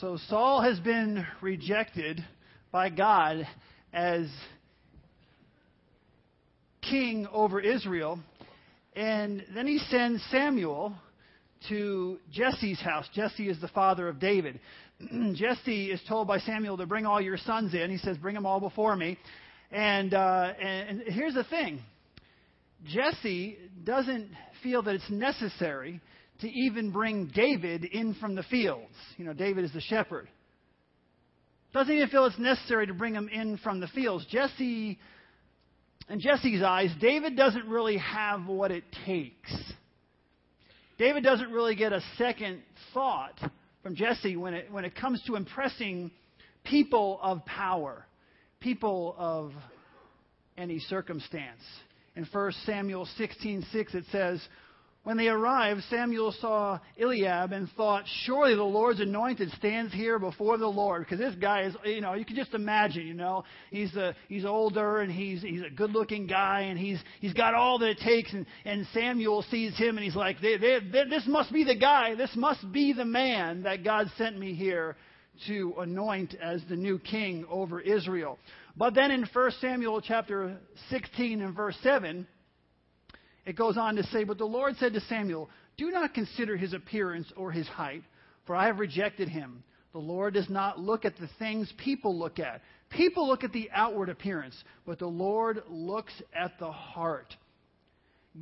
So Saul has been rejected by God as king over Israel. And then he sends Samuel to Jesse's house. Jesse is the father of David. Jesse is told by Samuel to bring all your sons in. He says, Bring them all before me. And, uh, and, and here's the thing Jesse doesn't feel that it's necessary to even bring David in from the fields. You know, David is the shepherd. Doesn't even feel it's necessary to bring him in from the fields. Jesse, in Jesse's eyes, David doesn't really have what it takes. David doesn't really get a second thought from Jesse when it, when it comes to impressing people of power, people of any circumstance. In 1 Samuel 16:6 it says, when they arrived, Samuel saw Eliab and thought, Surely the Lord's anointed stands here before the Lord. Because this guy is, you know, you can just imagine, you know, he's, a, he's older and he's, he's a good looking guy and he's, he's got all that it takes. And, and Samuel sees him and he's like, they, they, they, This must be the guy. This must be the man that God sent me here to anoint as the new king over Israel. But then in 1 Samuel chapter 16 and verse 7, it goes on to say, But the Lord said to Samuel, Do not consider his appearance or his height, for I have rejected him. The Lord does not look at the things people look at. People look at the outward appearance, but the Lord looks at the heart.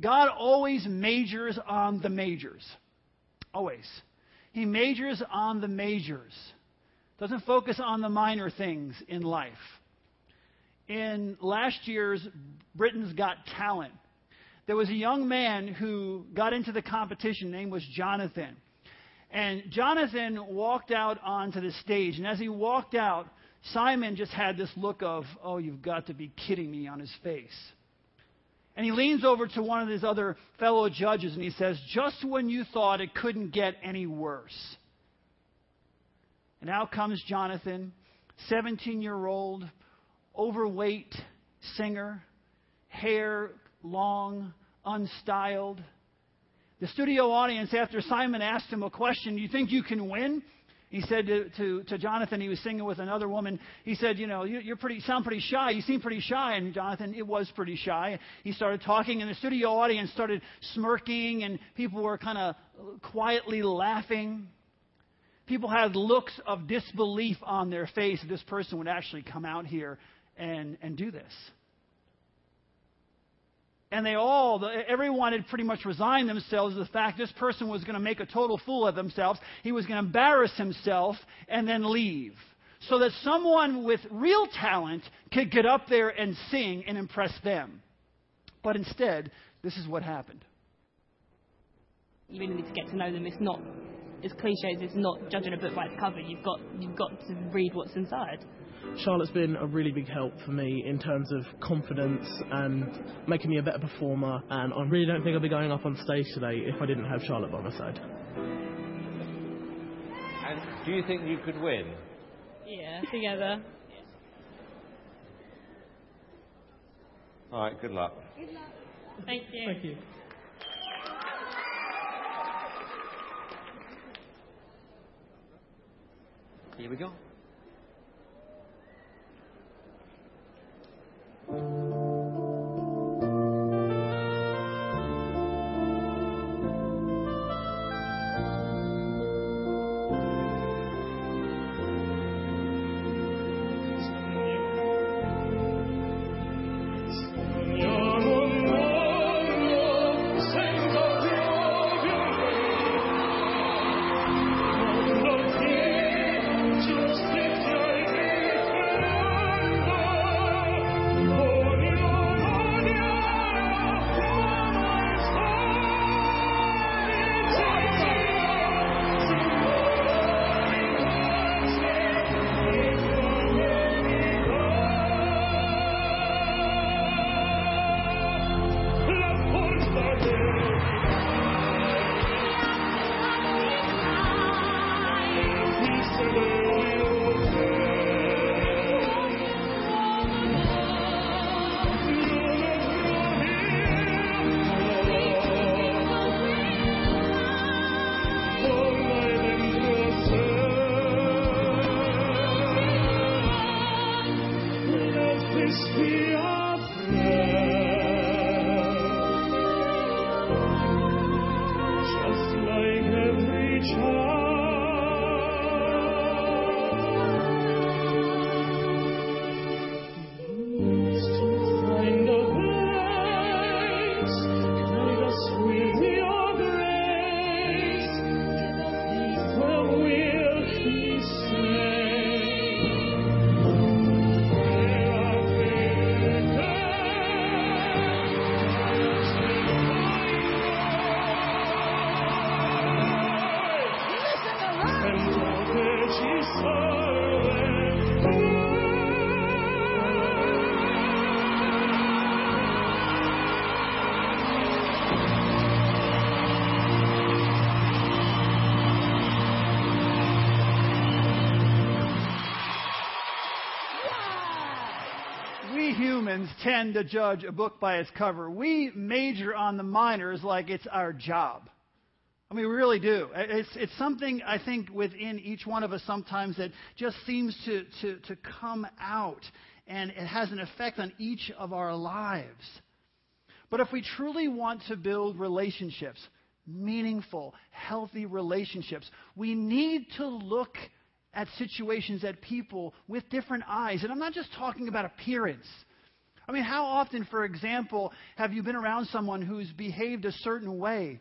God always majors on the majors. Always. He majors on the majors. Doesn't focus on the minor things in life. In last year's Britain's Got Talent, there was a young man who got into the competition. Name was Jonathan. And Jonathan walked out onto the stage. And as he walked out, Simon just had this look of, oh, you've got to be kidding me on his face. And he leans over to one of his other fellow judges and he says, just when you thought it couldn't get any worse. And out comes Jonathan, 17 year old, overweight singer, hair long, unstyled. The studio audience, after Simon asked him a question, Do you think you can win? He said to, to, to Jonathan, he was singing with another woman, he said, You know, you, you're pretty, sound pretty shy. You seem pretty shy. And Jonathan, it was pretty shy. He started talking, and the studio audience started smirking, and people were kind of quietly laughing. People had looks of disbelief on their face that this person would actually come out here and, and do this and they all, everyone had pretty much resigned themselves to the fact this person was going to make a total fool of themselves. He was going to embarrass himself and then leave. So that someone with real talent could get up there and sing and impress them. But instead, this is what happened. You really need to get to know them. It's not as cliche as it's not judging a book by its cover. You've got, you've got to read what's inside. Charlotte's been a really big help for me in terms of confidence and making me a better performer. And I really don't think I'd be going up on stage today if I didn't have Charlotte by my side. And do you think you could win? Yeah, together. All right, good luck. Good luck. Thank you. Thank you. Here we go. Tend to judge a book by its cover. We major on the minors like it's our job. I mean, we really do. It's, it's something I think within each one of us sometimes that just seems to, to, to come out, and it has an effect on each of our lives. But if we truly want to build relationships, meaningful, healthy relationships, we need to look at situations, at people with different eyes. And I'm not just talking about appearance. I mean, how often, for example, have you been around someone who's behaved a certain way?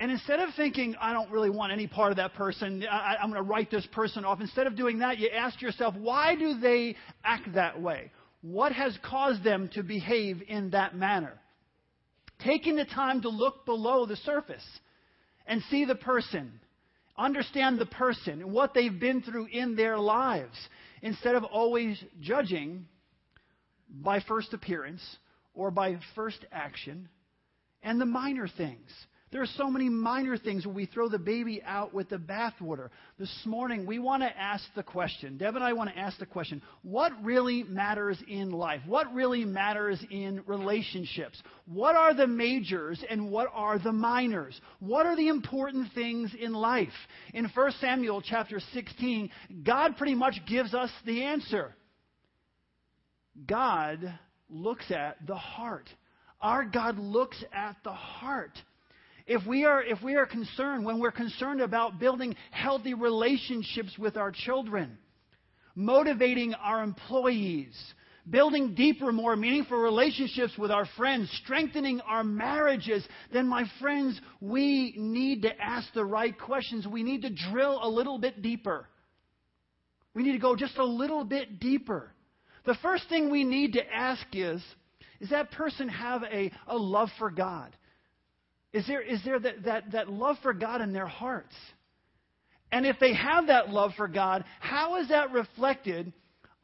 And instead of thinking, I don't really want any part of that person, I, am going to write this person off, instead of doing that, you ask yourself, why do they act that way? What has caused them to behave in that manner? Taking the time to look below the surface and see the person, understand the person and what they've been through in their lives, instead of always judging by first appearance or by first action and the minor things. There are so many minor things where we throw the baby out with the bathwater. This morning, we want to ask the question, Deb and I want to ask the question, what really matters in life? What really matters in relationships? What are the majors and what are the minors? What are the important things in life? In 1 Samuel chapter 16, God pretty much gives us the answer. God looks at the heart. Our God looks at the heart. If we are, if we are concerned, when we're concerned about building healthy relationships with our children, motivating our employees, building deeper, more meaningful relationships with our friends, strengthening our marriages, then, my friends, we need to ask the right questions. We need to drill a little bit deeper. We need to go just a little bit deeper. The first thing we need to ask is, does that person have a, a love for God? Is there, is there that, that, that love for God in their hearts? And if they have that love for God, how is that reflected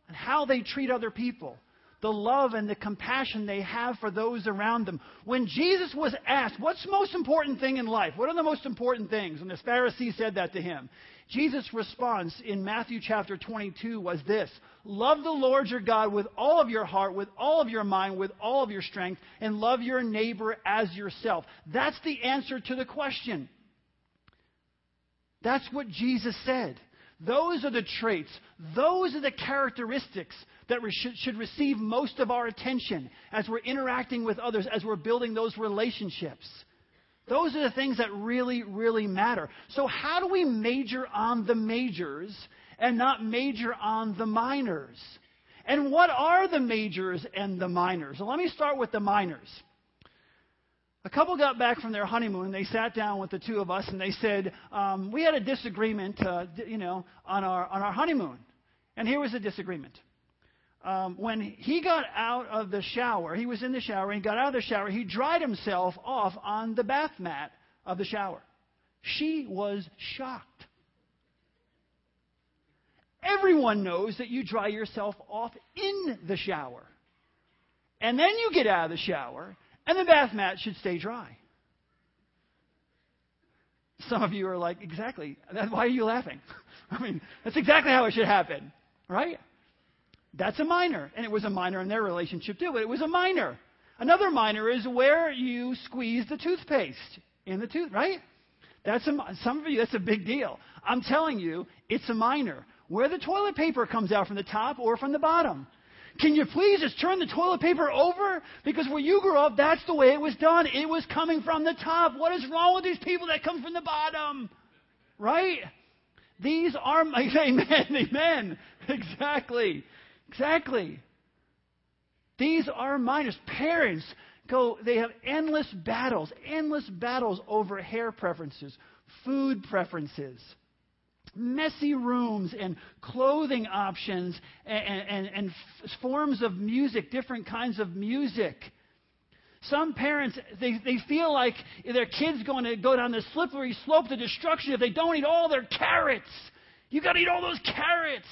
on how they treat other people? The love and the compassion they have for those around them. When Jesus was asked, What's the most important thing in life? What are the most important things? And the Pharisee said that to him. Jesus' response in Matthew chapter 22 was this Love the Lord your God with all of your heart, with all of your mind, with all of your strength, and love your neighbor as yourself. That's the answer to the question. That's what Jesus said. Those are the traits, those are the characteristics that should receive most of our attention as we're interacting with others, as we're building those relationships. Those are the things that really, really matter. So, how do we major on the majors and not major on the minors? And what are the majors and the minors? Let me start with the minors. A couple got back from their honeymoon. They sat down with the two of us and they said, um, "We had a disagreement, uh, you know, on our on our honeymoon." And here was the disagreement um, when he got out of the shower, he was in the shower, and he got out of the shower, he dried himself off on the bath mat of the shower. She was shocked. Everyone knows that you dry yourself off in the shower. And then you get out of the shower, and the bath mat should stay dry. Some of you are like, exactly. Why are you laughing? I mean, that's exactly how it should happen, right? That's a minor. And it was a minor in their relationship too, but it was a minor. Another minor is where you squeeze the toothpaste in the tooth, right? That's a, some of you, that's a big deal. I'm telling you, it's a minor. Where the toilet paper comes out from the top or from the bottom. Can you please just turn the toilet paper over? Because where you grew up, that's the way it was done. It was coming from the top. What is wrong with these people that come from the bottom? Right? These are, amen, amen. Exactly. Exactly. These are minors. Parents go, they have endless battles, endless battles over hair preferences, food preferences, messy rooms and clothing options and, and, and forms of music, different kinds of music. Some parents, they, they feel like their kid's going to go down the slippery slope to destruction if they don't eat all their carrots. You got to eat all those carrots.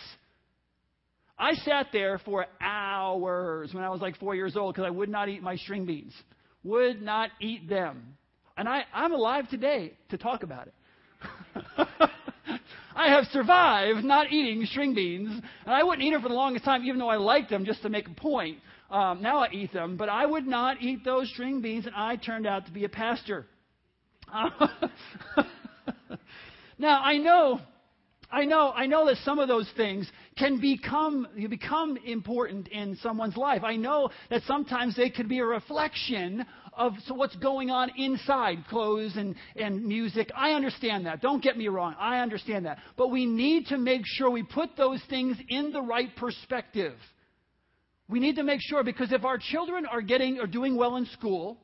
I sat there for hours when I was like four years old because I would not eat my string beans. Would not eat them. And I, I'm alive today to talk about it. I have survived not eating string beans, and I wouldn't eat them for the longest time, even though I liked them, just to make a point. Um, now I eat them, but I would not eat those string beans, and I turned out to be a pastor. now I know I know, I know that some of those things can become, become important in someone's life. I know that sometimes they could be a reflection of what's going on inside clothes and, and music. I understand that. Don't get me wrong. I understand that. But we need to make sure we put those things in the right perspective. We need to make sure because if our children are getting or doing well in school,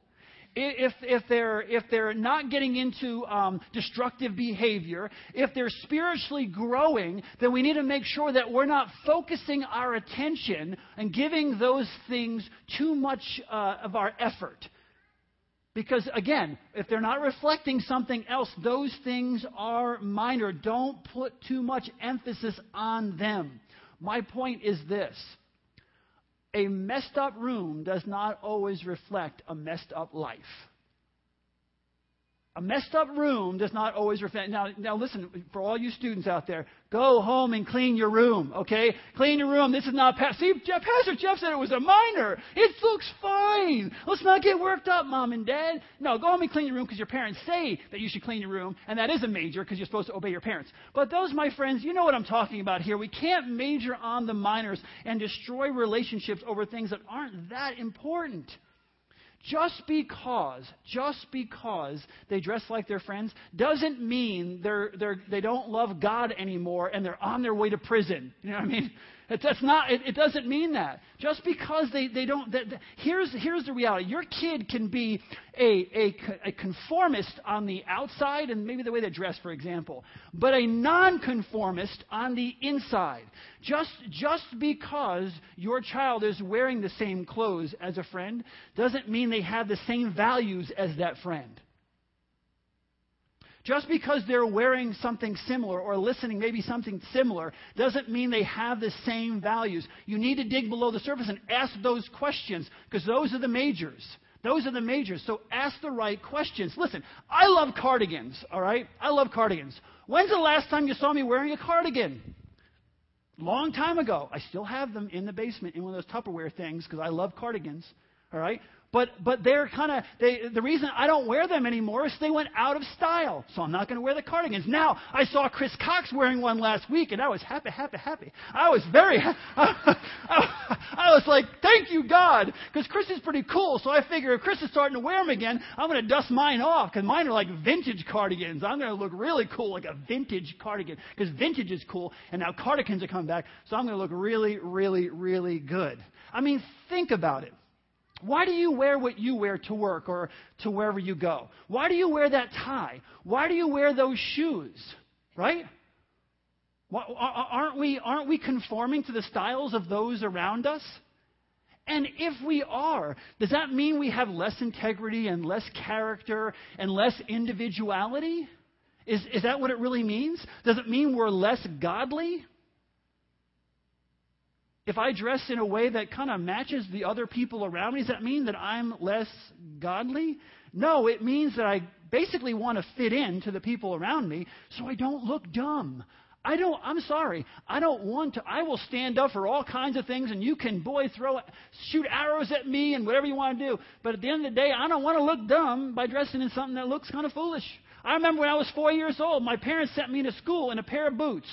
if, if, they're, if they're not getting into um, destructive behavior, if they're spiritually growing, then we need to make sure that we're not focusing our attention and giving those things too much uh, of our effort. Because again, if they're not reflecting something else, those things are minor. Don't put too much emphasis on them. My point is this a messed up room does not always reflect a messed up life. A messed up room does not always reflect. Now, now listen, for all you students out there, go home and clean your room, okay? Clean your room. This is not, pa- see, Jeff, Pastor Jeff said it was a minor. It looks fine. Let's not get worked up, mom and dad. No, go home and clean your room because your parents say that you should clean your room, and that is a major because you're supposed to obey your parents. But those, my friends, you know what I'm talking about here. We can't major on the minors and destroy relationships over things that aren't that important. Just because, just because they dress like their friends doesn't mean they're, they're, they don't love God anymore and they're on their way to prison. You know what I mean? That's not, it, it, doesn't mean that. Just because they, they don't, that, that, here's, here's the reality. Your kid can be a, a, a conformist on the outside, and maybe the way they dress, for example, but a nonconformist on the inside. Just, just because your child is wearing the same clothes as a friend doesn't mean they have the same values as that friend. Just because they're wearing something similar or listening maybe something similar doesn't mean they have the same values. You need to dig below the surface and ask those questions because those are the majors. Those are the majors. So ask the right questions. Listen, I love cardigans, all right? I love cardigans. When's the last time you saw me wearing a cardigan? Long time ago. I still have them in the basement in one of those Tupperware things because I love cardigans, all right? But, but they're kind of, they, the reason I don't wear them anymore is they went out of style. So I'm not going to wear the cardigans. Now, I saw Chris Cox wearing one last week, and I was happy, happy, happy. I was very, I, I was like, thank you, God, because Chris is pretty cool. So I figure if Chris is starting to wear them again, I'm going to dust mine off, because mine are like vintage cardigans. I'm going to look really cool like a vintage cardigan, because vintage is cool, and now cardigans are coming back, so I'm going to look really, really, really good. I mean, think about it. Why do you wear what you wear to work or to wherever you go? Why do you wear that tie? Why do you wear those shoes? Right? Aren't we, aren't we conforming to the styles of those around us? And if we are, does that mean we have less integrity and less character and less individuality? Is, is that what it really means? Does it mean we're less godly? If I dress in a way that kind of matches the other people around me, does that mean that I'm less godly? No, it means that I basically want to fit in to the people around me so I don't look dumb. I don't, I'm sorry. I don't want to. I will stand up for all kinds of things, and you can, boy, throw, shoot arrows at me and whatever you want to do. But at the end of the day, I don't want to look dumb by dressing in something that looks kind of foolish. I remember when I was four years old, my parents sent me to school in a pair of boots.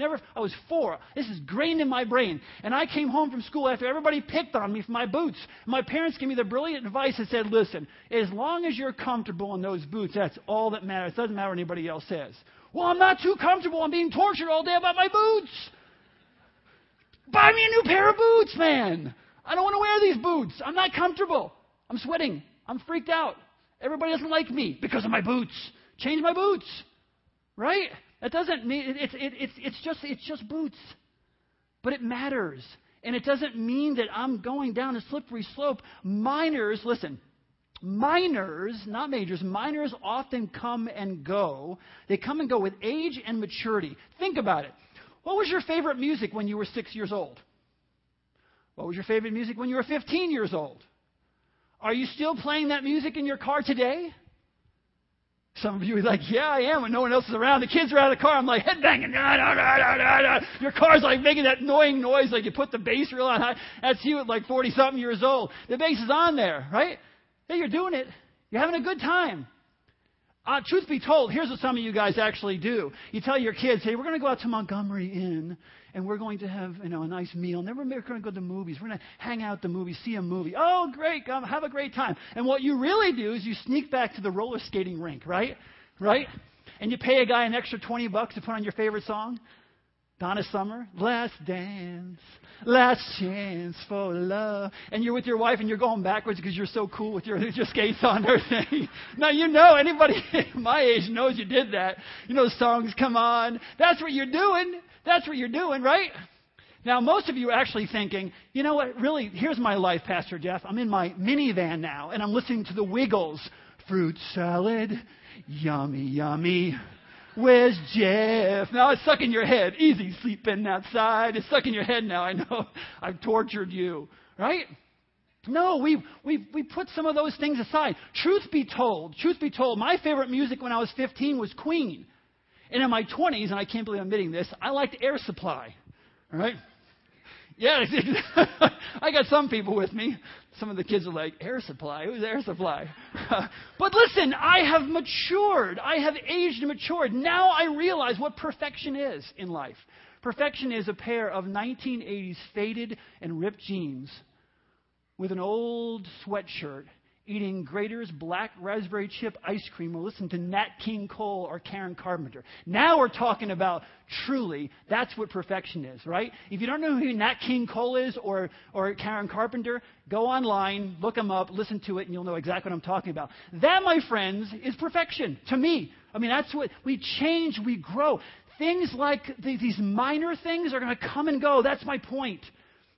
Never, I was four. This is grained in my brain. And I came home from school after everybody picked on me for my boots. My parents gave me the brilliant advice and said, listen, as long as you're comfortable in those boots, that's all that matters. It doesn't matter what anybody else says. Well, I'm not too comfortable. I'm being tortured all day about my boots. Buy me a new pair of boots, man. I don't want to wear these boots. I'm not comfortable. I'm sweating. I'm freaked out. Everybody doesn't like me because of my boots. Change my boots. Right? That doesn't mean it's, it, it's, it's, just, it's just boots. But it matters. And it doesn't mean that I'm going down a slippery slope. Minors, listen, minors, not majors, minors often come and go. They come and go with age and maturity. Think about it. What was your favorite music when you were six years old? What was your favorite music when you were 15 years old? Are you still playing that music in your car today? Some of you are like, yeah, I am, when no one else is around. The kids are out of the car. I'm like, head banging. Da, da, da, da, da, da. Your car's like making that annoying noise, like you put the bass real on high. That's you at like 40 something years old. The bass is on there, right? Hey, you're doing it. You're having a good time. Uh, truth be told, here's what some of you guys actually do. You tell your kids, hey, we're going to go out to Montgomery Inn and we're going to have you know a nice meal. Then we're going to go to the movies. We're going to hang out at the movies, see a movie. Oh, great! Come, have a great time. And what you really do is you sneak back to the roller skating rink, right? Right? And you pay a guy an extra twenty bucks to put on your favorite song. Donna Summer, last dance, last chance for love. And you're with your wife and you're going backwards because you're so cool with your, with your skates on and everything. now, you know, anybody my age knows you did that. You know, songs come on. That's what you're doing. That's what you're doing, right? Now, most of you are actually thinking, you know what, really, here's my life, Pastor Jeff. I'm in my minivan now, and I'm listening to the Wiggles. Fruit salad, yummy, yummy. Where's Jeff? Now it's stuck in your head. Easy sleeping outside. It's stuck in your head now. I know. I've tortured you. Right? No, we we we put some of those things aside. Truth be told, truth be told, my favorite music when I was 15 was Queen. And in my 20s, and I can't believe I'm admitting this, I liked Air Supply. Right? Yeah, I got some people with me. Some of the kids are like, Air Supply? Who's Air Supply? but listen, I have matured. I have aged and matured. Now I realize what perfection is in life. Perfection is a pair of 1980s faded and ripped jeans with an old sweatshirt eating Graeter's black raspberry chip ice cream or listen to Nat King Cole or Karen Carpenter. Now we're talking about truly, that's what perfection is, right? If you don't know who Nat King Cole is or, or Karen Carpenter, go online, look them up, listen to it, and you'll know exactly what I'm talking about. That, my friends, is perfection to me. I mean, that's what we change, we grow. Things like these minor things are going to come and go. That's my point.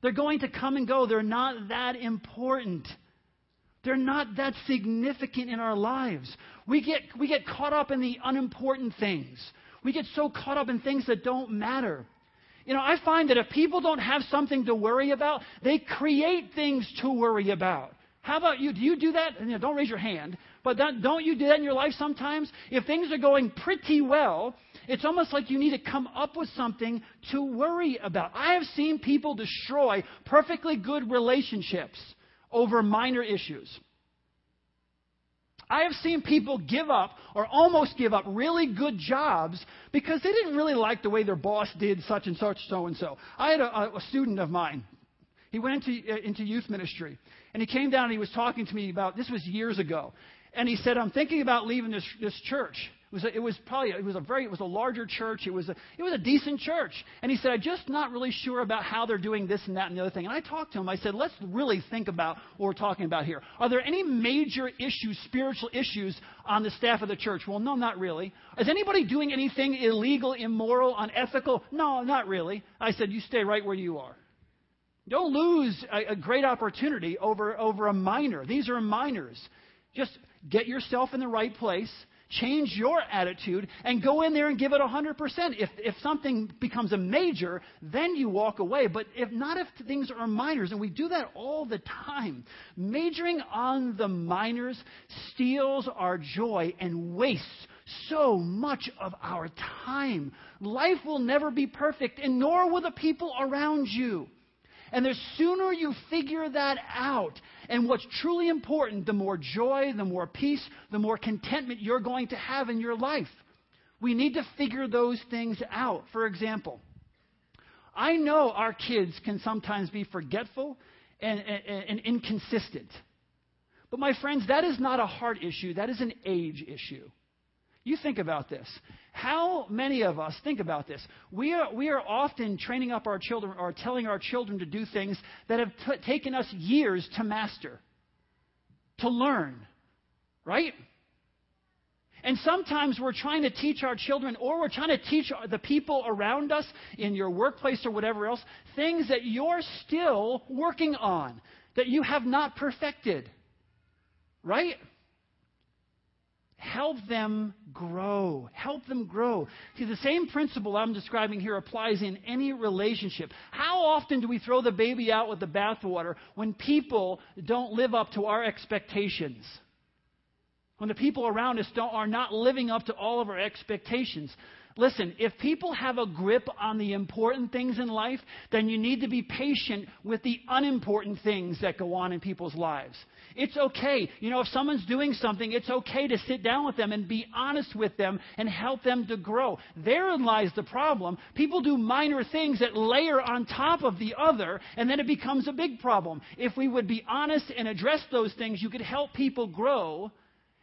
They're going to come and go. They're not that important. They're not that significant in our lives. We get, we get caught up in the unimportant things. We get so caught up in things that don't matter. You know, I find that if people don't have something to worry about, they create things to worry about. How about you? Do you do that? You know, don't raise your hand, but that, don't you do that in your life sometimes? If things are going pretty well, it's almost like you need to come up with something to worry about. I have seen people destroy perfectly good relationships over minor issues. I have seen people give up or almost give up really good jobs because they didn't really like the way their boss did such and such, so and so. I had a, a student of mine. He went into, uh, into youth ministry and he came down and he was talking to me about this was years ago. And he said, I'm thinking about leaving this, this church. It was, a, it was probably it was a very it was a larger church. It was a it was a decent church. And he said, I'm just not really sure about how they're doing this and that and the other thing. And I talked to him. I said, let's really think about what we're talking about here. Are there any major issues, spiritual issues, on the staff of the church? Well, no, not really. Is anybody doing anything illegal, immoral, unethical? No, not really. I said, you stay right where you are. Don't lose a, a great opportunity over over a minor. These are minors. Just get yourself in the right place change your attitude and go in there and give it 100%. If, if something becomes a major, then you walk away. But if not, if things are minors, and we do that all the time, majoring on the minors steals our joy and wastes so much of our time. Life will never be perfect, and nor will the people around you. And the sooner you figure that out, and what's truly important, the more joy, the more peace, the more contentment you're going to have in your life. We need to figure those things out. For example, I know our kids can sometimes be forgetful and, and, and inconsistent. But, my friends, that is not a heart issue, that is an age issue. You think about this. How many of us think about this? We are, we are often training up our children or telling our children to do things that have t- taken us years to master, to learn, right? And sometimes we're trying to teach our children, or we're trying to teach the people around us in your workplace or whatever else, things that you're still working on, that you have not perfected. Right? Help them grow. Help them grow. See, the same principle I'm describing here applies in any relationship. How often do we throw the baby out with the bathwater when people don't live up to our expectations? when the people around us are not living up to all of our expectations. Listen, if people have a grip on the important things in life, then you need to be patient with the unimportant things that go on in people's lives. It's okay. You know, if someone's doing something, it's okay to sit down with them and be honest with them and help them to grow. Therein lies the problem. People do minor things that layer on top of the other, and then it becomes a big problem. If we would be honest and address those things, you could help people grow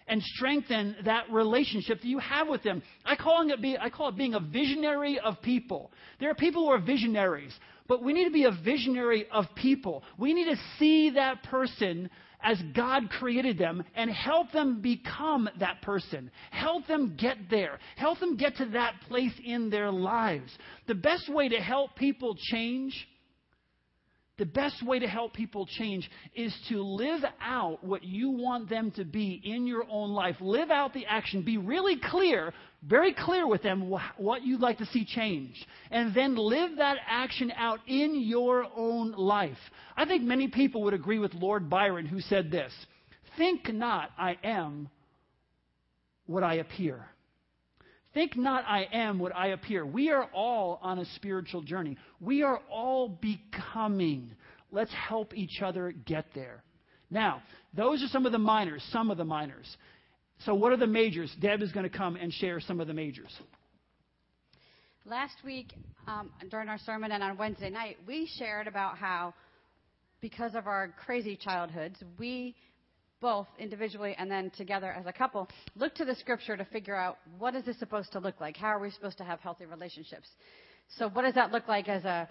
and strengthen that relationship that you have with them. I call it, be, I call it being a visionary of people. There are people who are visionaries, but we need to be a visionary of people. We need to see that person as God created them and help them become that person. Help them get there. Help them get to that place in their lives. The best way to help people change the best way to help people change is to live out what you want them to be in your own life. Live out the action. Be really clear, very clear with them what you'd like to see change. And then live that action out in your own life. I think many people would agree with Lord Byron, who said this Think not I am what I appear. Think not I am what I appear. We are all on a spiritual journey. We are all becoming. Let's help each other get there. Now, those are some of the minors, some of the minors. So, what are the majors? Deb is going to come and share some of the majors. Last week, um, during our sermon and on Wednesday night, we shared about how, because of our crazy childhoods, we both individually and then together as a couple, look to the scripture to figure out what is this supposed to look like? How are we supposed to have healthy relationships? So what does that look like as a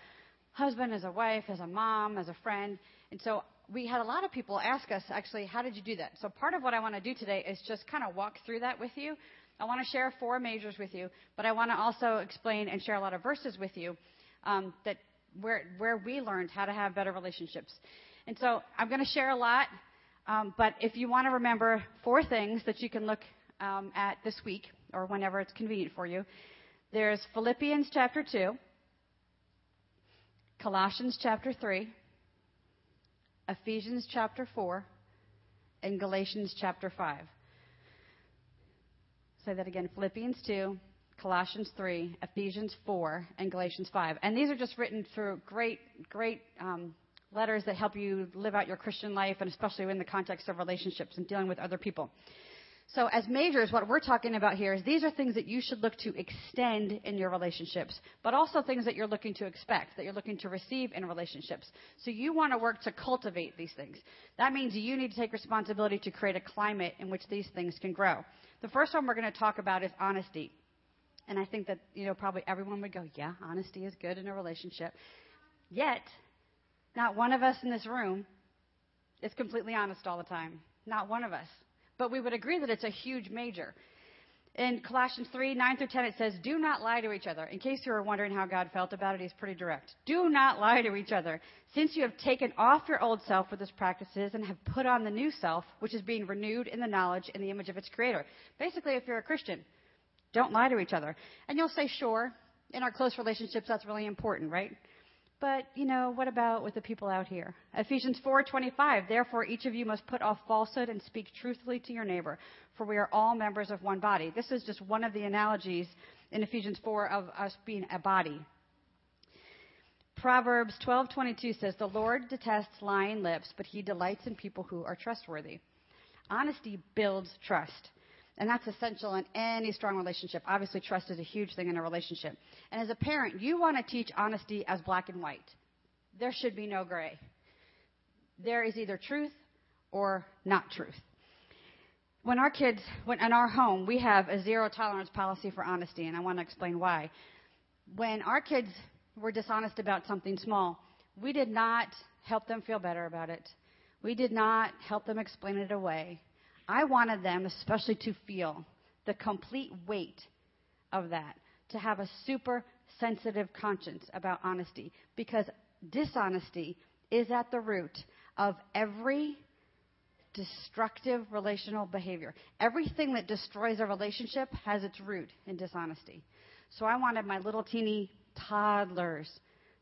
husband, as a wife, as a mom, as a friend? And so we had a lot of people ask us actually, how did you do that? So part of what I want to do today is just kind of walk through that with you. I want to share four majors with you, but I want to also explain and share a lot of verses with you um, that where where we learned how to have better relationships. And so I'm going to share a lot. Um, but if you want to remember four things that you can look um, at this week or whenever it's convenient for you, there's Philippians chapter 2, Colossians chapter 3, Ephesians chapter 4, and Galatians chapter 5. Say that again Philippians 2, Colossians 3, Ephesians 4, and Galatians 5. And these are just written through great, great um, letters that help you live out your Christian life, and especially in the context of relationships and dealing with other people. So, as majors, what we're talking about here is these are things that you should look to extend in your relationships, but also things that you're looking to expect, that you're looking to receive in relationships. So, you want to work to cultivate these things. That means you need to take responsibility to create a climate in which these things can grow. The first one we're going to talk about is honesty. And I think that, you know, probably everyone would go, yeah, honesty is good in a relationship. Yet, not one of us in this room is completely honest all the time. Not one of us. But we would agree that it's a huge major. In Colossians 3 9 through 10, it says, Do not lie to each other. In case you were wondering how God felt about it, he's pretty direct. Do not lie to each other, since you have taken off your old self with its practices and have put on the new self, which is being renewed in the knowledge and the image of its creator. Basically, if you're a Christian, don't lie to each other. And you'll say, Sure, in our close relationships, that's really important, right? But, you know, what about with the people out here? Ephesians 4:25, therefore each of you must put off falsehood and speak truthfully to your neighbor, for we are all members of one body. This is just one of the analogies in Ephesians 4 of us being a body. Proverbs 12:22 says, "The Lord detests lying lips, but he delights in people who are trustworthy." Honesty builds trust. And that's essential in any strong relationship. Obviously, trust is a huge thing in a relationship. And as a parent, you want to teach honesty as black and white. There should be no gray. There is either truth or not truth. When our kids, when, in our home, we have a zero tolerance policy for honesty, and I want to explain why. When our kids were dishonest about something small, we did not help them feel better about it. We did not help them explain it away. I wanted them especially to feel the complete weight of that, to have a super sensitive conscience about honesty, because dishonesty is at the root of every destructive relational behavior. Everything that destroys a relationship has its root in dishonesty. So I wanted my little teeny toddlers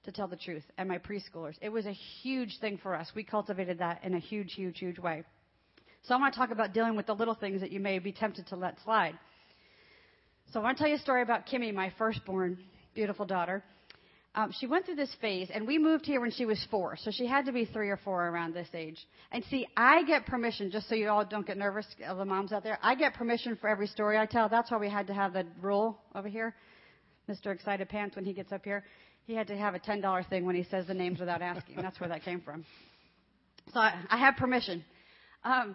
to tell the truth and my preschoolers. It was a huge thing for us. We cultivated that in a huge, huge, huge way. So I want to talk about dealing with the little things that you may be tempted to let slide. So I want to tell you a story about Kimmy, my firstborn, beautiful daughter. Um, she went through this phase, and we moved here when she was four, so she had to be three or four around this age. And see, I get permission, just so you all don't get nervous, all the moms out there. I get permission for every story I tell. That's why we had to have the rule over here. Mr. Excited Pants, when he gets up here, he had to have a $10 thing when he says the names without asking. That's where that came from. So I, I have permission. Um,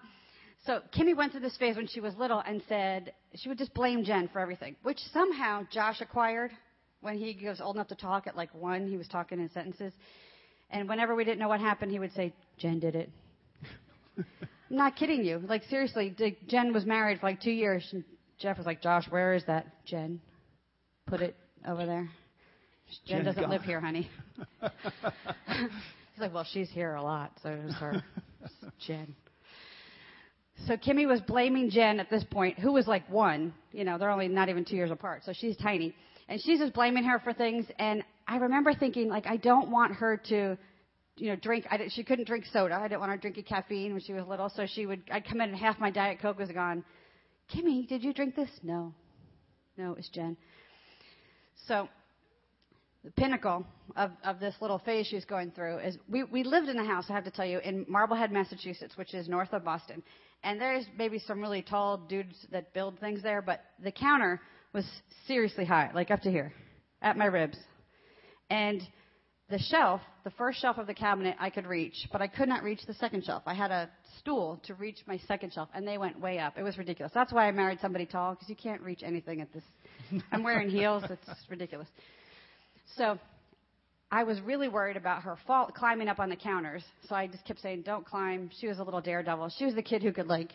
so Kimmy went through this phase when she was little and said she would just blame Jen for everything, which somehow Josh acquired when he was old enough to talk at like one, he was talking in sentences. And whenever we didn't know what happened, he would say, Jen did it. I'm not kidding you. Like, seriously, Jen was married for like two years. And Jeff was like, Josh, where is that? Jen, put it over there. Jen doesn't gone. live here, honey. He's like, well, she's here a lot, so it was her. Jen. So Kimmy was blaming Jen at this point, who was like one. You know, they're only not even two years apart, so she's tiny. And she's just blaming her for things. And I remember thinking, like, I don't want her to, you know, drink. I she couldn't drink soda. I didn't want her drinking caffeine when she was little. So she would, I'd come in and half my Diet Coke was gone. Kimmy, did you drink this? No. No, it was Jen. So the pinnacle of, of this little phase she was going through is we, we lived in a house, I have to tell you, in Marblehead, Massachusetts, which is north of Boston. And there's maybe some really tall dudes that build things there, but the counter was seriously high, like up to here, at my ribs. And the shelf, the first shelf of the cabinet I could reach, but I could not reach the second shelf. I had a stool to reach my second shelf, and they went way up. It was ridiculous. That's why I married somebody tall, because you can't reach anything at this. I'm wearing heels. It's ridiculous. So I was really worried about her fall, climbing up on the counters. So I just kept saying, "Don't climb." She was a little daredevil. She was the kid who could like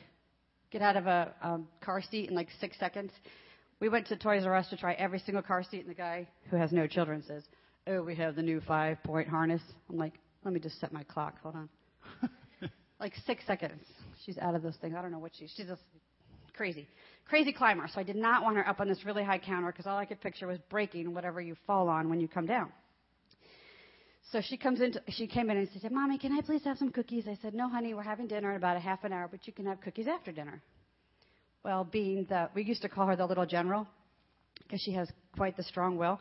get out of a um, car seat in like six seconds. We went to Toys R Us to try every single car seat, and the guy who has no children says, "Oh, we have the new five-point harness." I'm like, "Let me just set my clock. Hold on." like six seconds, she's out of those things. I don't know what she's. She's just crazy, crazy climber. So I did not want her up on this really high counter because all I could picture was breaking whatever you fall on when you come down. So she comes in. She came in and said, "Mommy, can I please have some cookies?" I said, "No, honey, we're having dinner in about a half an hour, but you can have cookies after dinner." Well, being the we used to call her the little general because she has quite the strong will.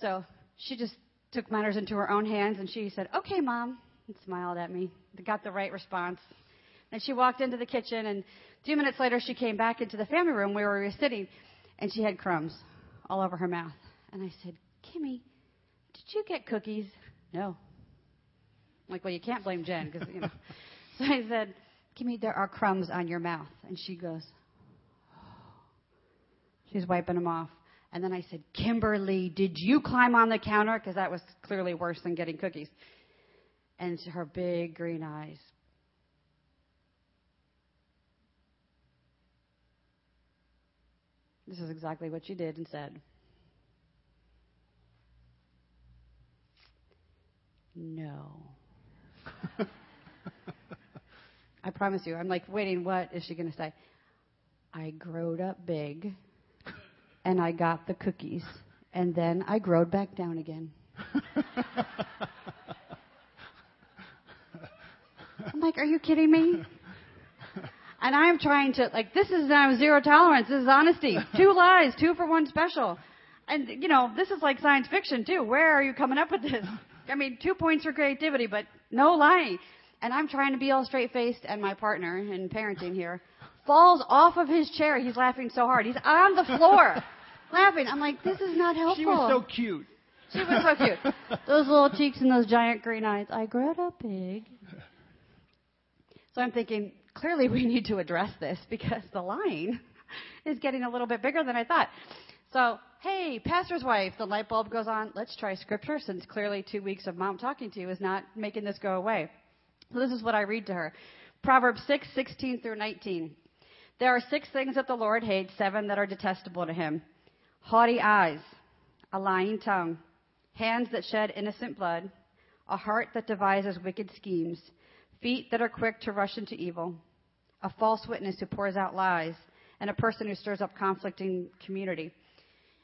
So she just took matters into her own hands and she said, "Okay, mom," and smiled at me. Got the right response. And she walked into the kitchen, and two minutes later, she came back into the family room where we were sitting, and she had crumbs all over her mouth. And I said, Kimmy, did you get cookies? No. I'm like, well, you can't blame Jen because you know. so I said, Kimmy, there are crumbs on your mouth, and she goes. She's wiping them off. And then I said, Kimberly, did you climb on the counter? Because that was clearly worse than getting cookies. And her big green eyes. This is exactly what she did and said. No. I promise you. I'm like waiting. What is she going to say? I growed up big, and I got the cookies, and then I growed back down again. I'm like, are you kidding me? And I'm trying to like this is now zero tolerance. This is honesty. Two lies, two for one special. And you know, this is like science fiction too. Where are you coming up with this? I mean, two points for creativity, but no lying. And I'm trying to be all straight faced, and my partner in parenting here falls off of his chair. He's laughing so hard. He's on the floor laughing. I'm like, this is not helpful. She was so cute. She was so cute. Those little cheeks and those giant green eyes. I grew up big. So I'm thinking, clearly we need to address this because the line is getting a little bit bigger than I thought. So, hey, pastor's wife, the light bulb goes on. Let's try scripture since clearly two weeks of mom talking to you is not making this go away. So this is what I read to her. Proverbs 6, 16 through 19. There are six things that the Lord hates, seven that are detestable to him. Haughty eyes, a lying tongue, hands that shed innocent blood, a heart that devises wicked schemes, feet that are quick to rush into evil, a false witness who pours out lies, and a person who stirs up conflict in community.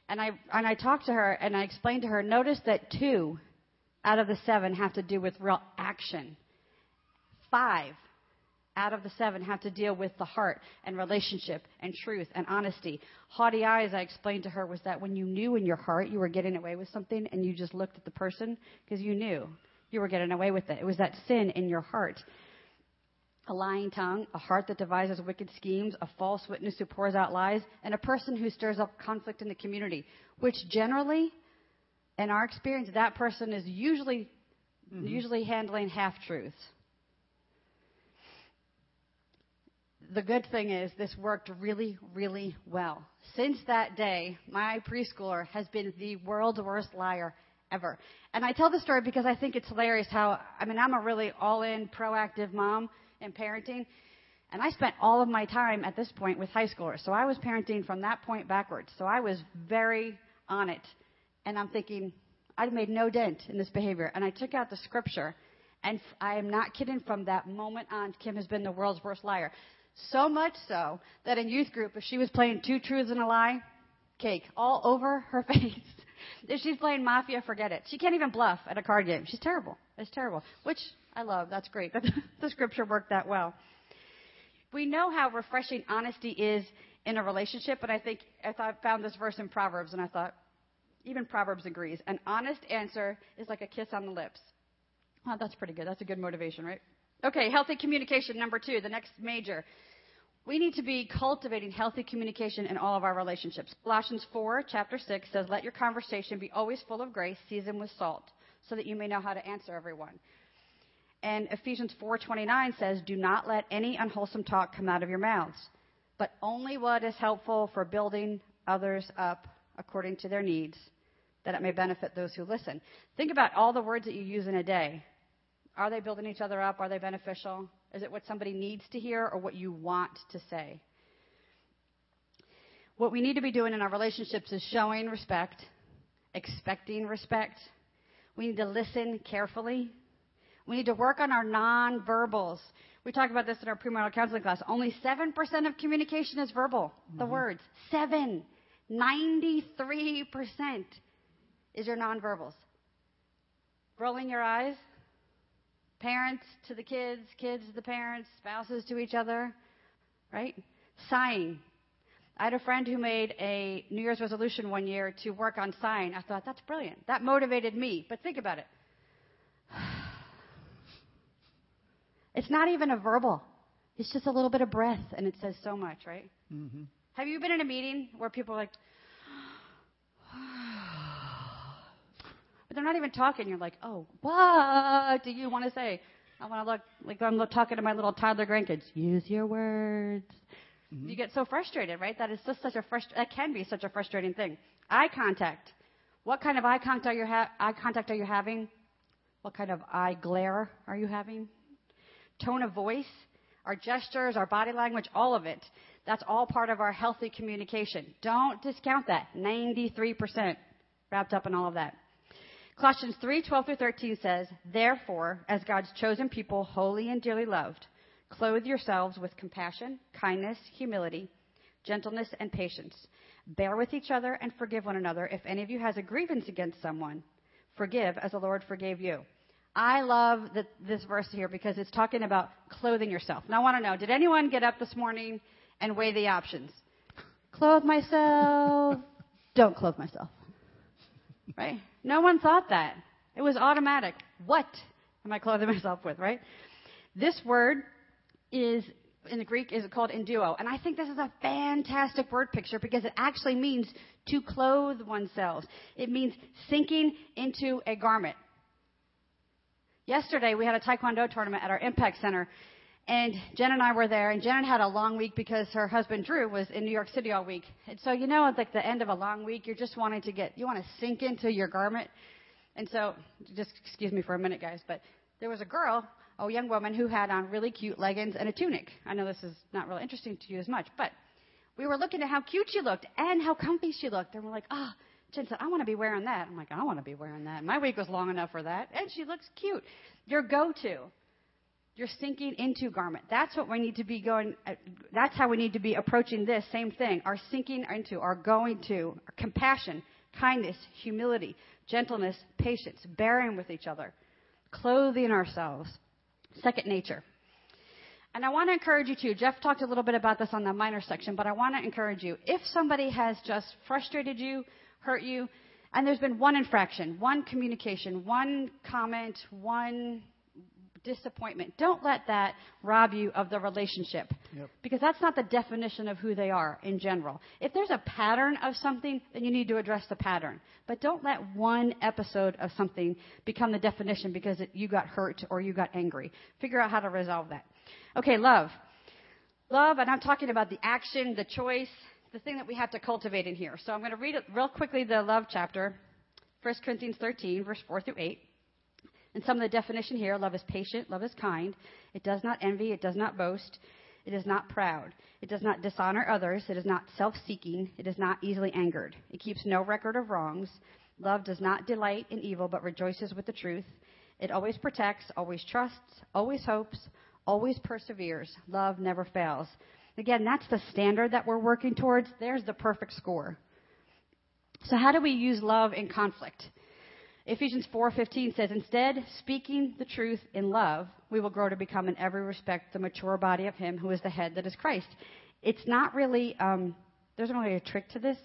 And I, and I talked to her and I explained to her, notice that two out of the seven have to do with real action. Five out of the seven have to deal with the heart and relationship and truth and honesty. Haughty eyes, I explained to her, was that when you knew in your heart you were getting away with something and you just looked at the person because you knew you were getting away with it. It was that sin in your heart. A lying tongue, a heart that devises wicked schemes, a false witness who pours out lies, and a person who stirs up conflict in the community, which generally, in our experience, that person is usually mm-hmm. usually handling half truths. the good thing is this worked really, really well. Since that day, my preschooler has been the world's worst liar ever. And I tell this story because I think it's hilarious how, I mean, I'm a really all in, proactive mom in parenting. And I spent all of my time at this point with high schoolers. So I was parenting from that point backwards. So I was very on it. And I'm thinking, I've made no dent in this behavior. And I took out the scripture. And I am not kidding, from that moment on, Kim has been the world's worst liar. So much so that in youth group, if she was playing two truths and a lie, cake all over her face. if she's playing mafia, forget it. She can't even bluff at a card game. She's terrible. It's terrible. Which I love. That's great. That the scripture worked that well. We know how refreshing honesty is in a relationship, but I think I thought, found this verse in Proverbs, and I thought, even Proverbs agrees. An honest answer is like a kiss on the lips. Oh, that's pretty good. That's a good motivation, right? Okay, healthy communication, number two, the next major. We need to be cultivating healthy communication in all of our relationships. Colossians 4, chapter 6 says, Let your conversation be always full of grace, seasoned with salt, so that you may know how to answer everyone. And Ephesians 4:29 says, "Do not let any unwholesome talk come out of your mouths, but only what is helpful for building others up according to their needs, that it may benefit those who listen." Think about all the words that you use in a day. Are they building each other up? Are they beneficial? Is it what somebody needs to hear or what you want to say? What we need to be doing in our relationships is showing respect, expecting respect. We need to listen carefully. We need to work on our nonverbals. We talked about this in our premarital counseling class. Only 7% of communication is verbal, mm-hmm. the words. 7. 93% is your nonverbals. Rolling your eyes, Parents to the kids, kids to the parents, spouses to each other, right? Sighing. I had a friend who made a New Year's resolution one year to work on sighing. I thought, that's brilliant. That motivated me. But think about it. It's not even a verbal. It's just a little bit of breath, and it says so much, right? Mm-hmm. Have you been in a meeting where people are like, but they're not even talking. You're like, oh, what do you want to say? I want to look like I'm talking to my little toddler grandkids. Use your words. Mm-hmm. You get so frustrated, right? That is just such a frust- that can be such a frustrating thing. Eye contact. What kind of eye contact are you ha- eye contact are you having? What kind of eye glare are you having? Tone of voice, our gestures, our body language, all of it. That's all part of our healthy communication. Don't discount that. 93% wrapped up in all of that. Colossians 3 12 through 13 says, Therefore, as God's chosen people, holy and dearly loved, clothe yourselves with compassion, kindness, humility, gentleness, and patience. Bear with each other and forgive one another. If any of you has a grievance against someone, forgive as the Lord forgave you. I love the, this verse here because it's talking about clothing yourself. Now, I want to know did anyone get up this morning and weigh the options? Clothe myself, don't clothe myself. Right? No one thought that. It was automatic. What am I clothing myself with, right? This word is in the Greek is called enduo. And I think this is a fantastic word picture because it actually means to clothe oneself. It means sinking into a garment. Yesterday we had a taekwondo tournament at our impact center and Jen and I were there, and Jen had a long week because her husband Drew was in New York City all week. And so, you know, it's like the end of a long week, you're just wanting to get, you want to sink into your garment. And so, just excuse me for a minute, guys, but there was a girl, a young woman, who had on really cute leggings and a tunic. I know this is not really interesting to you as much, but we were looking at how cute she looked and how comfy she looked. And we're like, ah, oh, Jen said, I want to be wearing that. I'm like, I want to be wearing that. My week was long enough for that. And she looks cute. Your go to. You're sinking into garment. That's what we need to be going, uh, that's how we need to be approaching this same thing. Our sinking into, our going to, our compassion, kindness, humility, gentleness, patience, bearing with each other, clothing ourselves. Second nature. And I want to encourage you too. Jeff talked a little bit about this on the minor section, but I want to encourage you. If somebody has just frustrated you, hurt you, and there's been one infraction, one communication, one comment, one disappointment. Don't let that rob you of the relationship. Yep. Because that's not the definition of who they are in general. If there's a pattern of something, then you need to address the pattern. But don't let one episode of something become the definition because it, you got hurt or you got angry. Figure out how to resolve that. Okay, love. Love, and I'm talking about the action, the choice, the thing that we have to cultivate in here. So I'm going to read it real quickly the love chapter, 1 Corinthians 13, verse 4 through 8. And some of the definition here love is patient, love is kind. It does not envy, it does not boast, it is not proud, it does not dishonor others, it is not self seeking, it is not easily angered, it keeps no record of wrongs. Love does not delight in evil, but rejoices with the truth. It always protects, always trusts, always hopes, always perseveres. Love never fails. Again, that's the standard that we're working towards. There's the perfect score. So, how do we use love in conflict? Ephesians 4:15 says, "Instead, speaking the truth in love, we will grow to become in every respect the mature body of Him who is the head, that is Christ." It's not really um, there's not really a trick to this.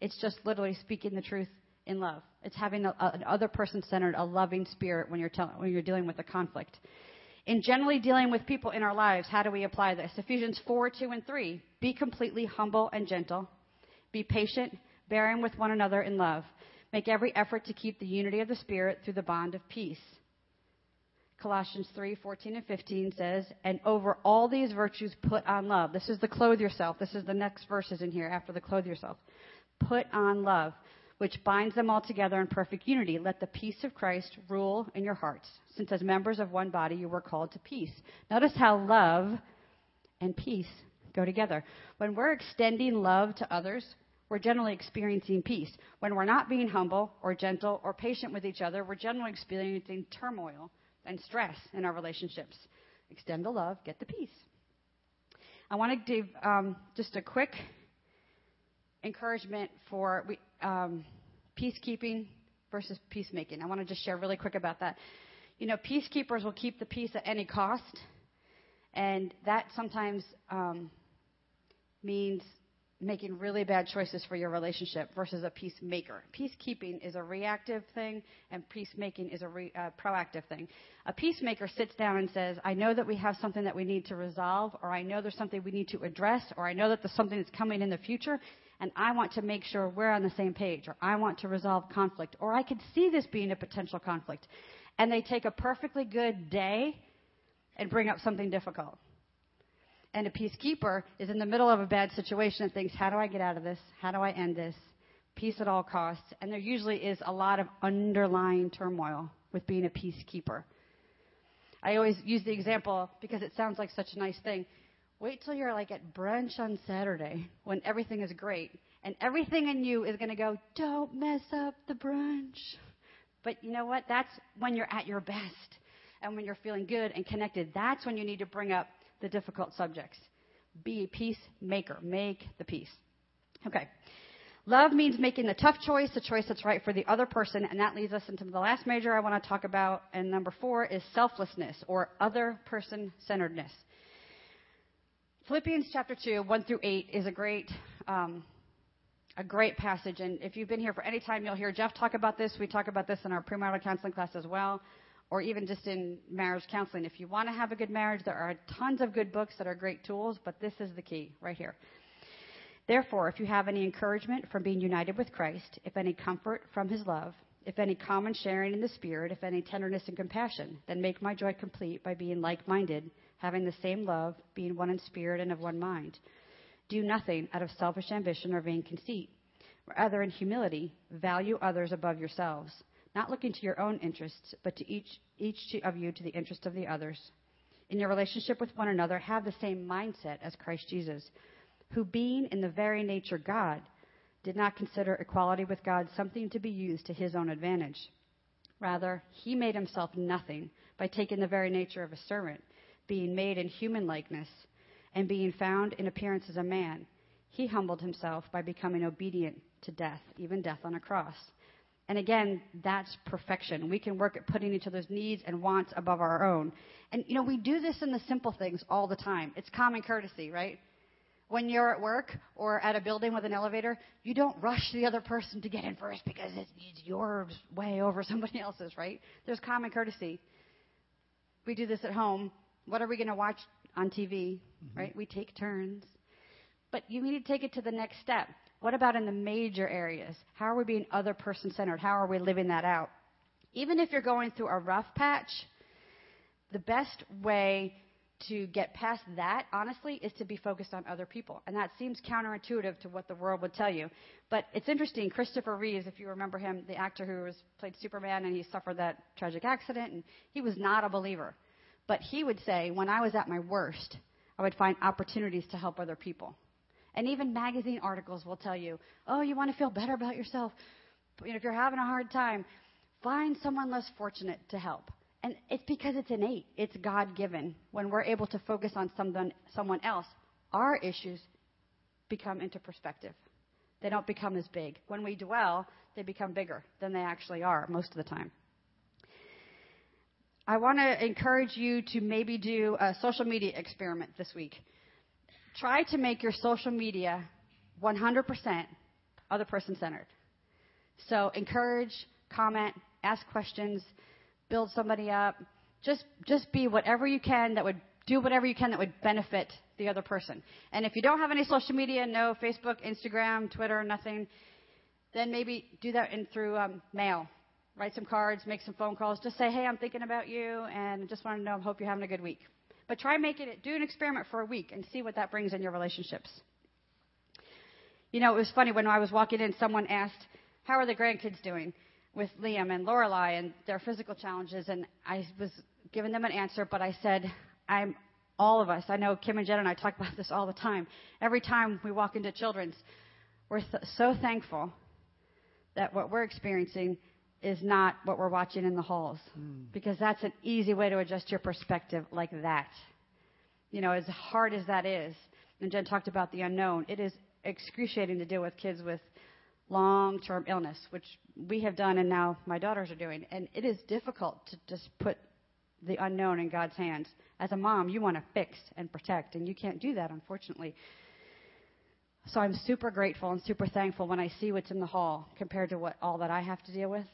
It's just literally speaking the truth in love. It's having a, a, an other person centered, a loving spirit when you're when you're dealing with a conflict. In generally dealing with people in our lives, how do we apply this? Ephesians 4, 2, and 3. Be completely humble and gentle. Be patient, bearing with one another in love. Make every effort to keep the unity of the Spirit through the bond of peace. Colossians 3, 14 and 15 says, And over all these virtues put on love. This is the clothe yourself. This is the next verses in here after the clothe yourself. Put on love, which binds them all together in perfect unity. Let the peace of Christ rule in your hearts, since as members of one body you were called to peace. Notice how love and peace go together. When we're extending love to others, we're generally experiencing peace. When we're not being humble or gentle or patient with each other, we're generally experiencing turmoil and stress in our relationships. Extend the love, get the peace. I want to give um, just a quick encouragement for um, peacekeeping versus peacemaking. I want to just share really quick about that. You know, peacekeepers will keep the peace at any cost, and that sometimes um, means making really bad choices for your relationship versus a peacemaker. Peacekeeping is a reactive thing, and peacemaking is a re, uh, proactive thing. A peacemaker sits down and says, I know that we have something that we need to resolve, or I know there's something we need to address, or I know that there's something that's coming in the future, and I want to make sure we're on the same page, or I want to resolve conflict, or I could see this being a potential conflict. And they take a perfectly good day and bring up something difficult. And a peacekeeper is in the middle of a bad situation and thinks, how do I get out of this? How do I end this? Peace at all costs. And there usually is a lot of underlying turmoil with being a peacekeeper. I always use the example because it sounds like such a nice thing. Wait till you're like at brunch on Saturday when everything is great and everything in you is going to go, don't mess up the brunch. But you know what? That's when you're at your best and when you're feeling good and connected. That's when you need to bring up the difficult subjects. Be a peacemaker. Make the peace. Okay. Love means making the tough choice, the choice that's right for the other person, and that leads us into the last major I want to talk about. And number four is selflessness or other person centeredness. Philippians chapter 2, 1 through 8 is a great, um, a great passage. And if you've been here for any time, you'll hear Jeff talk about this. We talk about this in our premarital counseling class as well or even just in marriage counseling. If you want to have a good marriage, there are tons of good books that are great tools, but this is the key right here. Therefore, if you have any encouragement from being united with Christ, if any comfort from his love, if any common sharing in the Spirit, if any tenderness and compassion, then make my joy complete by being like minded, having the same love, being one in spirit and of one mind. Do nothing out of selfish ambition or vain conceit. Rather, in humility, value others above yourselves not looking to your own interests, but to each, each of you to the interest of the others. In your relationship with one another, have the same mindset as Christ Jesus, who, being in the very nature God, did not consider equality with God something to be used to his own advantage. Rather, he made himself nothing by taking the very nature of a servant, being made in human likeness, and being found in appearance as a man. He humbled himself by becoming obedient to death, even death on a cross And again, that's perfection. We can work at putting each other's needs and wants above our own. And, you know, we do this in the simple things all the time. It's common courtesy, right? When you're at work or at a building with an elevator, you don't rush the other person to get in first because it's, yours way over somebody else's, right? There's common courtesy. We do this at home. What are we going to watch on TV, mm-hmm. right? We take turns. But you need to take it to the next step. What about in the major areas? How are we being other person centered? How are we living that out? Even if you're going through a rough patch, the best way to get past that, honestly, is to be focused on other people. And that seems counterintuitive to what the world would tell you. But it's interesting. Christopher Reeves, if you remember him, the actor who was played Superman, and he suffered that tragic accident, and he was not a believer. But he would say, when I was at my worst, I would find opportunities to help other people. And even magazine articles will tell you, oh, you want to feel better about yourself. But, you know, if you're having a hard time, find someone less fortunate to help. And it's because it's innate. It's God given. When we're able to focus on someone, someone else, our issues become into perspective. They don't become as big. When we dwell, they become bigger than they actually are most of the time. I want to encourage you to maybe do a social media experiment this week. Try to make your social media 100% other person centered. So encourage, comment, ask questions, build somebody up. Just, just be whatever you can that would do whatever you can that would benefit the other person. And if you don't have any social media, no Facebook, Instagram, Twitter, nothing, then maybe do that in through um, mail. Write some cards, make some phone calls. Just say, hey, I'm thinking about you, and just want to know, hope you're having a good week. But try making it, do an experiment for a week and see what that brings in your relationships. You know, it was funny when I was walking in, someone asked, how are the grandkids doing? with Liam and Lorelai and their physical challenges, and I was giving them an answer, but I said, I'm all of us. I know Kim and Jen and I talk about this all the time. Every time we walk into children's, we're th- so thankful that what we're experiencing is not what we're watching in the halls, mm. because that's an easy way to adjust your perspective like that. You know, as hard as that is, and Jen talked about the unknown, it is excruciating to deal with kids with long term illness, which we have done and now my daughters are doing. And it is difficult to just put the unknown in God's hands. As a mom, you want to fix and protect, and you can't do that, unfortunately. So I'm super grateful and super thankful when I see what's in the hall compared to what all that I have to deal with.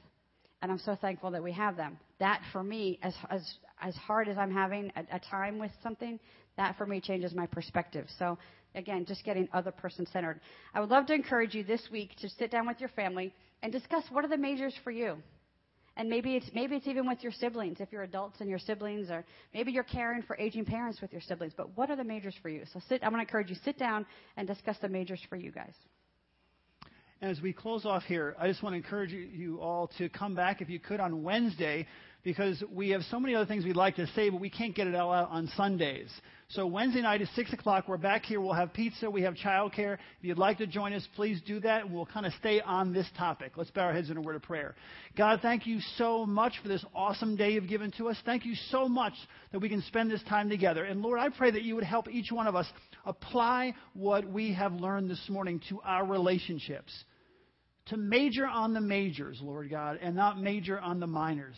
And I'm so thankful that we have them. That for me, as as as hard as I'm having a, a time with something, that for me changes my perspective. So Again, just getting other person centered. I would love to encourage you this week to sit down with your family and discuss what are the majors for you. And maybe it's maybe it's even with your siblings, if you're adults and your siblings, or maybe you're caring for aging parents with your siblings. But what are the majors for you? So sit. I'm going to encourage you sit down and discuss the majors for you guys. As we close off here, I just want to encourage you all to come back if you could on Wednesday because we have so many other things we'd like to say, but we can't get it all out on Sundays. So Wednesday night at 6 o'clock, we're back here. We'll have pizza. We have childcare. If you'd like to join us, please do that. We'll kind of stay on this topic. Let's bow our heads in a word of prayer. God, thank you so much for this awesome day you've given to us. Thank you so much that we can spend this time together. And Lord, I pray that you would help each one of us apply what we have learned this morning to our relationships. To major on the majors, Lord God, and not major on the minors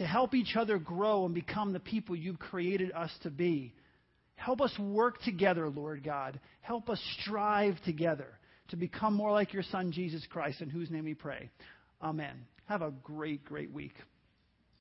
to help each other grow and become the people you've created us to be. Help us work together, Lord God. Help us strive together to become more like your Son, Jesus Christ, in whose name we pray. Amen. Have a great, great week.